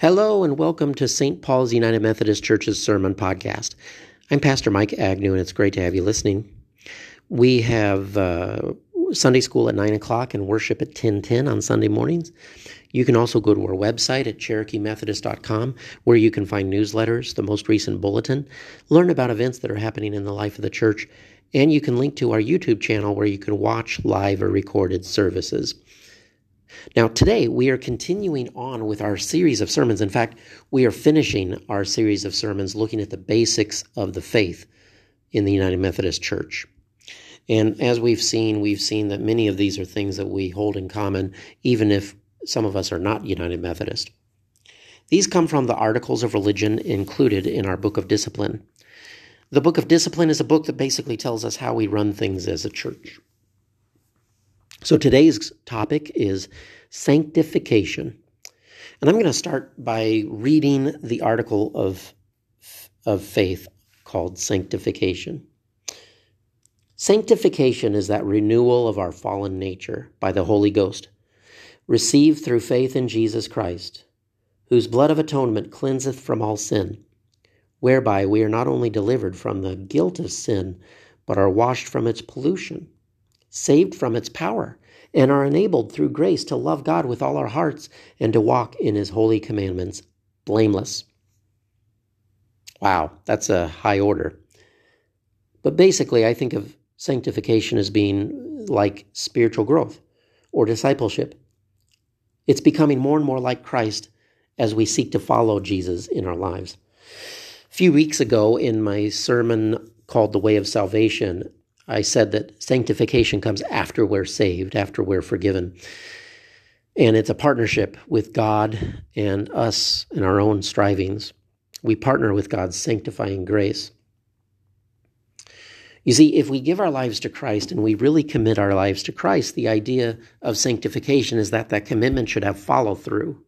Hello and welcome to St. Paul's United Methodist Church's Sermon Podcast. I'm Pastor Mike Agnew, and it's great to have you listening. We have uh, Sunday school at 9 o'clock and worship at 1010 on Sunday mornings. You can also go to our website at cherokeemethodist.com where you can find newsletters, the most recent bulletin, learn about events that are happening in the life of the church, and you can link to our YouTube channel where you can watch live or recorded services. Now, today we are continuing on with our series of sermons. In fact, we are finishing our series of sermons looking at the basics of the faith in the United Methodist Church. And as we've seen, we've seen that many of these are things that we hold in common, even if some of us are not United Methodist. These come from the articles of religion included in our Book of Discipline. The Book of Discipline is a book that basically tells us how we run things as a church. So today's topic is sanctification. And I'm going to start by reading the article of, of faith called Sanctification. Sanctification is that renewal of our fallen nature by the Holy Ghost, received through faith in Jesus Christ, whose blood of atonement cleanseth from all sin, whereby we are not only delivered from the guilt of sin, but are washed from its pollution saved from its power, and are enabled through grace to love God with all our hearts and to walk in His holy commandments blameless. Wow, that's a high order. But basically, I think of sanctification as being like spiritual growth or discipleship. It's becoming more and more like Christ as we seek to follow Jesus in our lives. A few weeks ago, in my sermon called The Way of Salvation, I said that sanctification comes after we're saved, after we're forgiven. And it's a partnership with God and us in our own strivings. We partner with God's sanctifying grace. You see, if we give our lives to Christ and we really commit our lives to Christ, the idea of sanctification is that that commitment should have follow through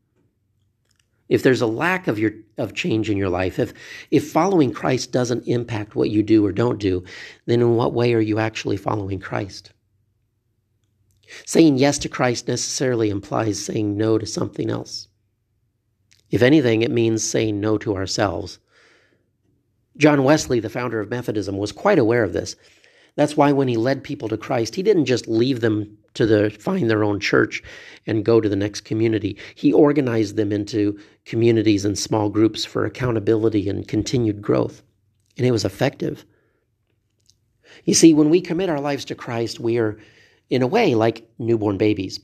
if there's a lack of your of change in your life if if following christ doesn't impact what you do or don't do then in what way are you actually following christ? Saying yes to christ necessarily implies saying no to something else. If anything it means saying no to ourselves. John wesley the founder of methodism was quite aware of this that's why when he led people to christ he didn't just leave them to the, find their own church and go to the next community. He organized them into communities and small groups for accountability and continued growth. And it was effective. You see, when we commit our lives to Christ, we are, in a way, like newborn babies.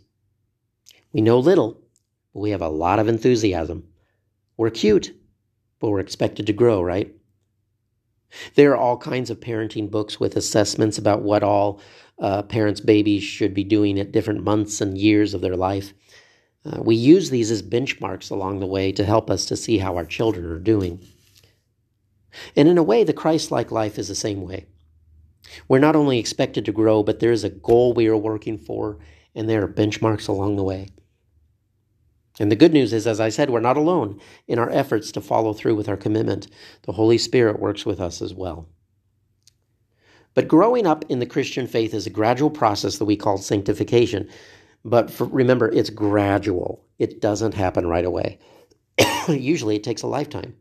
We know little, but we have a lot of enthusiasm. We're cute, but we're expected to grow, right? There are all kinds of parenting books with assessments about what all uh, parents' babies should be doing at different months and years of their life. Uh, we use these as benchmarks along the way to help us to see how our children are doing. And in a way, the Christ like life is the same way. We're not only expected to grow, but there is a goal we are working for, and there are benchmarks along the way. And the good news is, as I said, we're not alone in our efforts to follow through with our commitment. The Holy Spirit works with us as well. But growing up in the Christian faith is a gradual process that we call sanctification. But for, remember, it's gradual, it doesn't happen right away. Usually it takes a lifetime.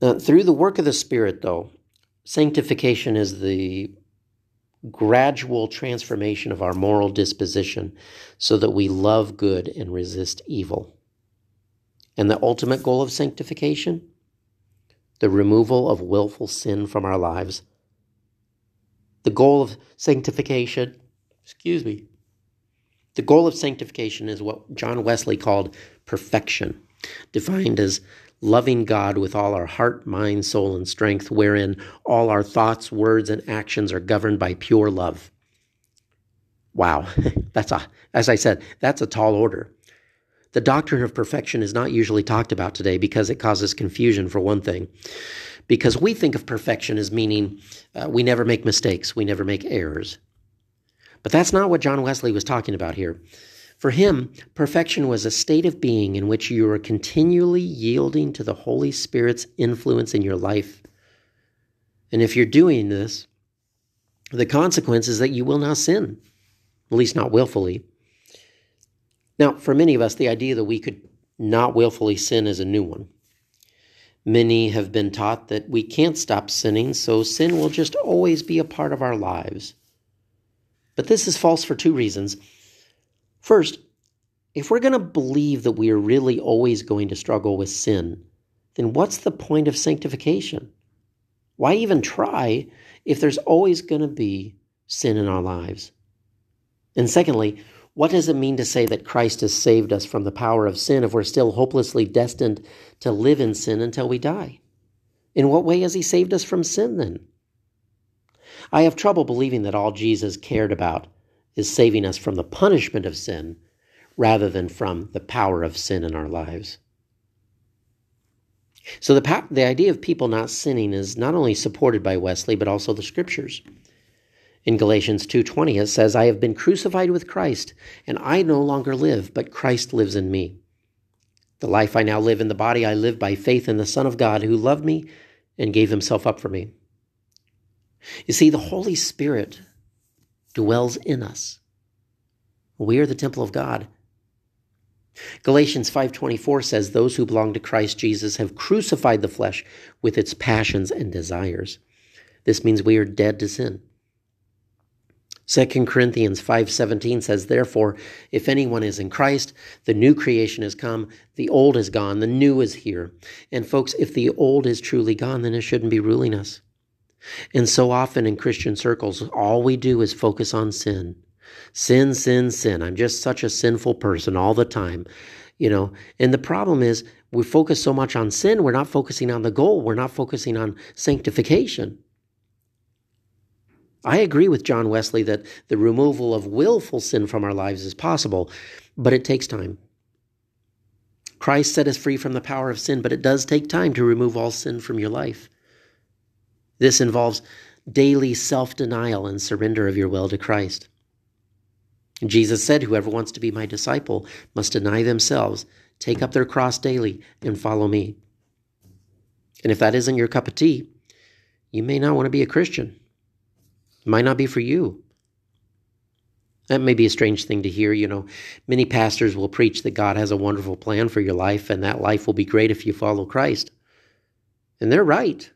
Uh, through the work of the Spirit, though, sanctification is the gradual transformation of our moral disposition so that we love good and resist evil. And the ultimate goal of sanctification? the removal of willful sin from our lives. The goal of sanctification, excuse me, the goal of sanctification is what John Wesley called perfection, defined as loving God with all our heart, mind, soul, and strength, wherein all our thoughts, words, and actions are governed by pure love. Wow, that's a, as I said, that's a tall order. The doctrine of perfection is not usually talked about today because it causes confusion, for one thing. Because we think of perfection as meaning uh, we never make mistakes, we never make errors. But that's not what John Wesley was talking about here. For him, perfection was a state of being in which you are continually yielding to the Holy Spirit's influence in your life. And if you're doing this, the consequence is that you will not sin, at least not willfully. Now, for many of us, the idea that we could not willfully sin is a new one. Many have been taught that we can't stop sinning, so sin will just always be a part of our lives. But this is false for two reasons. First, if we're going to believe that we are really always going to struggle with sin, then what's the point of sanctification? Why even try if there's always going to be sin in our lives? And secondly, what does it mean to say that Christ has saved us from the power of sin if we're still hopelessly destined to live in sin until we die? In what way has He saved us from sin then? I have trouble believing that all Jesus cared about is saving us from the punishment of sin rather than from the power of sin in our lives. So the, the idea of people not sinning is not only supported by Wesley but also the scriptures. In Galatians 2:20 it says, "I have been crucified with Christ, and I no longer live, but Christ lives in me. The life I now live in the body I live by faith in the Son of God who loved me and gave himself up for me." You see, the Holy Spirit dwells in us. We are the temple of God. Galatians 5:24 says those who belong to Christ Jesus have crucified the flesh with its passions and desires. This means we are dead to sin. 2 Corinthians 5:17 says therefore if anyone is in Christ the new creation has come the old is gone the new is here and folks if the old is truly gone then it shouldn't be ruling us and so often in Christian circles all we do is focus on sin. Sin sin sin. I'm just such a sinful person all the time you know? And the problem is we focus so much on sin we're not focusing on the goal. We're not focusing on sanctification. I agree with John Wesley that the removal of willful sin from our lives is possible, but it takes time. Christ set us free from the power of sin, but it does take time to remove all sin from your life. This involves daily self denial and surrender of your will to Christ. Jesus said, Whoever wants to be my disciple must deny themselves, take up their cross daily, and follow me. And if that isn't your cup of tea, you may not want to be a Christian. It might not be for you. That may be a strange thing to hear. You know, many pastors will preach that God has a wonderful plan for your life and that life will be great if you follow Christ. And they're right.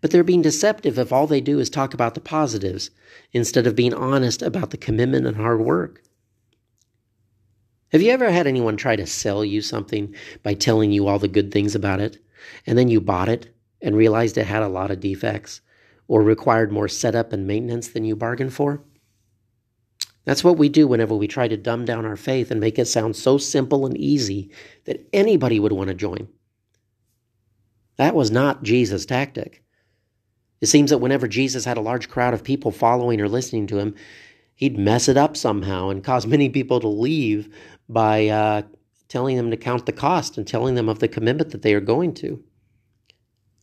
But they're being deceptive if all they do is talk about the positives instead of being honest about the commitment and hard work. Have you ever had anyone try to sell you something by telling you all the good things about it, and then you bought it and realized it had a lot of defects? or required more setup and maintenance than you bargained for? That's what we do whenever we try to dumb down our faith and make it sound so simple and easy that anybody would want to join. That was not Jesus' tactic. It seems that whenever Jesus had a large crowd of people following or listening to him, he'd mess it up somehow and cause many people to leave by uh, telling them to count the cost and telling them of the commitment that they are going to.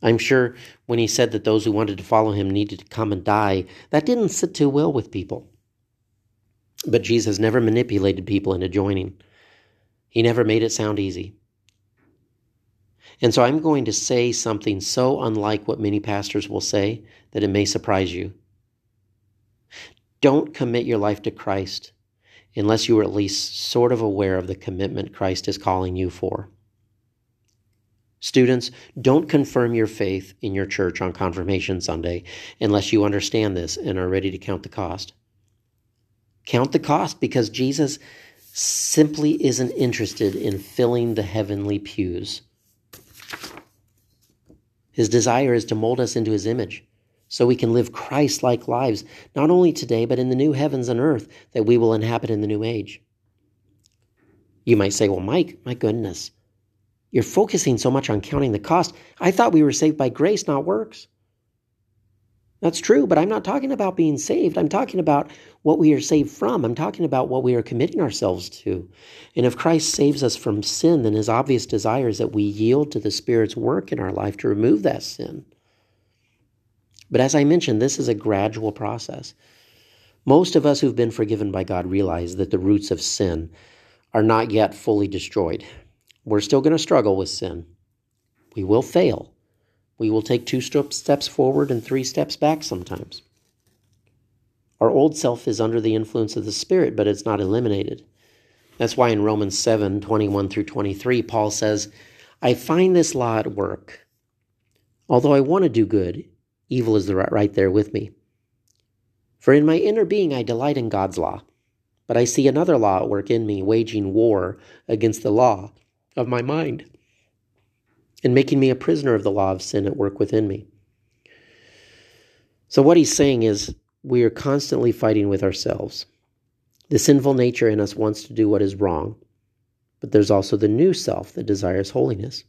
I'm sure when he said that those who wanted to follow him needed to come and die, that didn't sit too well with people. But Jesus never manipulated people into joining. He never made it sound easy. And so I'm going to say something so unlike what many pastors will say that it may surprise you. Don't commit your life to Christ unless you are at least sort of aware of the commitment Christ is calling you for. Students, don't confirm your faith in your church on Confirmation Sunday unless you understand this and are ready to count the cost. Count the cost because Jesus simply isn't interested in filling the heavenly pews. His desire is to mold us into his image so we can live Christ like lives, not only today, but in the new heavens and earth that we will inhabit in the new age. You might say, well, Mike, my goodness, you're focusing so much on counting the cost. I thought we were saved by grace, not works. That's true, but I'm not talking about being saved. I'm talking about what we are saved from. I'm talking about what we are committing ourselves to. And if Christ saves us from sin, then his obvious desire is that we yield to the Spirit's work in our life to remove that sin. But as I mentioned, this is a gradual process. Most of us who've been forgiven by God realize that the roots of sin are not yet fully destroyed. We're still going to struggle with sin. We will fail. We will take two steps forward and three steps back sometimes. Our old self is under the influence of the Spirit, but it's not eliminated. That's why in Romans 7 21 through 23, Paul says, I find this law at work. Although I want to do good, evil is right there with me. For in my inner being I delight in God's law, but I see another law at work in me, waging war against the law of my mind, and making me a prisoner of the law of sin at work within me. So, what he's saying is, we are constantly fighting with ourselves. The sinful nature in us wants to do what is wrong, but there's also the new self that desires holiness.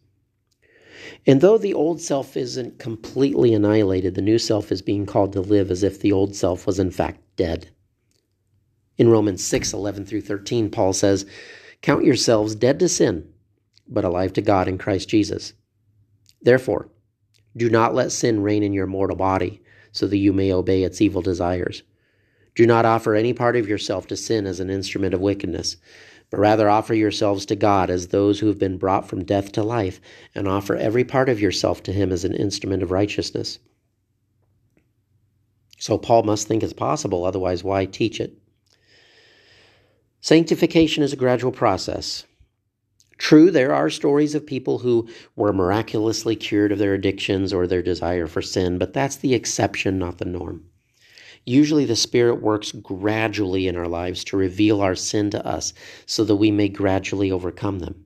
And though the old self isn't completely annihilated, the new self is being called to live as if the old self was in fact dead. In Romans 6 11 through 13, Paul says, Count yourselves dead to sin, but alive to God in Christ Jesus. Therefore, do not let sin reign in your mortal body, so that you may obey its evil desires. Do not offer any part of yourself to sin as an instrument of wickedness, but rather offer yourselves to God as those who have been brought from death to life, and offer every part of yourself to Him as an instrument of righteousness. So Paul must think it's possible, otherwise, why teach it? Sanctification is a gradual process. True, there are stories of people who were miraculously cured of their addictions or their desire for sin, but that's the exception, not the norm. Usually, the Spirit works gradually in our lives to reveal our sin to us so that we may gradually overcome them.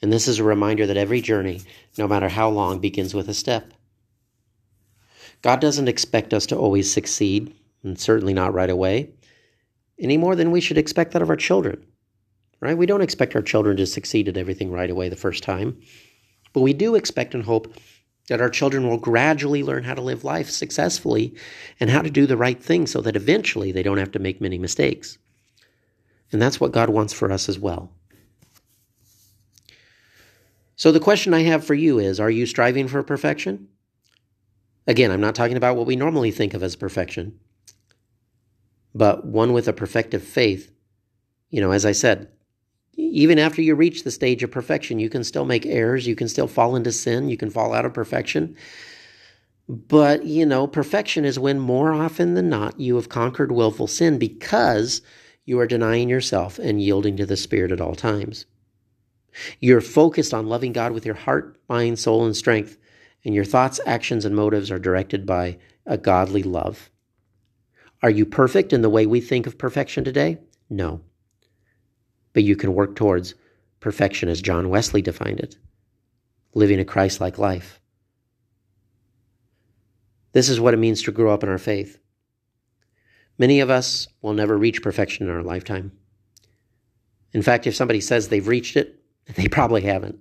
And this is a reminder that every journey, no matter how long, begins with a step. God doesn't expect us to always succeed, and certainly not right away, any more than we should expect that of our children. Right? We don't expect our children to succeed at everything right away the first time, but we do expect and hope that our children will gradually learn how to live life successfully and how to do the right thing so that eventually they don't have to make many mistakes. And that's what God wants for us as well. So, the question I have for you is Are you striving for perfection? Again, I'm not talking about what we normally think of as perfection, but one with a perfective faith. You know, as I said, even after you reach the stage of perfection, you can still make errors. You can still fall into sin. You can fall out of perfection. But, you know, perfection is when more often than not you have conquered willful sin because you are denying yourself and yielding to the Spirit at all times. You're focused on loving God with your heart, mind, soul, and strength, and your thoughts, actions, and motives are directed by a godly love. Are you perfect in the way we think of perfection today? No but you can work towards perfection as John Wesley defined it living a Christ like life. This is what it means to grow up in our faith. Many of us will never reach perfection in our lifetime. In fact, if somebody says they've reached it, they probably haven't.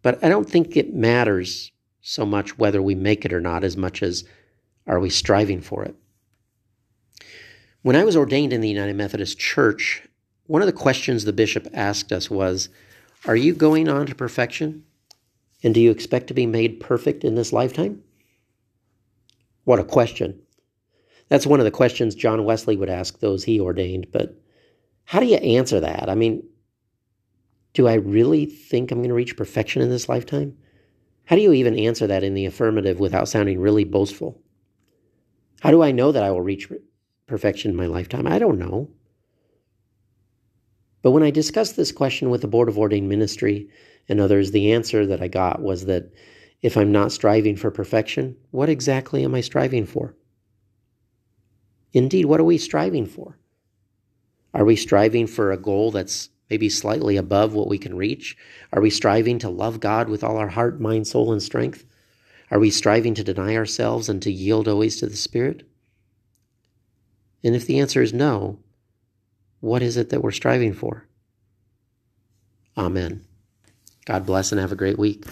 But I don't think it matters so much whether we make it or not, as much as are we striving for it. When I was ordained in the United Methodist Church, one of the questions the bishop asked us was Are you going on to perfection? And do you expect to be made perfect in this lifetime? What a question. That's one of the questions John Wesley would ask those he ordained. But how do you answer that? I mean, do I really think I'm going to reach perfection in this lifetime? How do you even answer that in the affirmative without sounding really boastful? How do I know that I will reach perfection in my lifetime? I don't know. But when I discussed this question with the Board of Ordained Ministry and others, the answer that I got was that if I'm not striving for perfection, what exactly am I striving for? Indeed, what are we striving for? Are we striving for a goal that's maybe slightly above what we can reach? Are we striving to love God with all our heart, mind, soul, and strength? Are we striving to deny ourselves and to yield always to the Spirit? And if the answer is no, what is it that we're striving for? Amen. God bless and have a great week.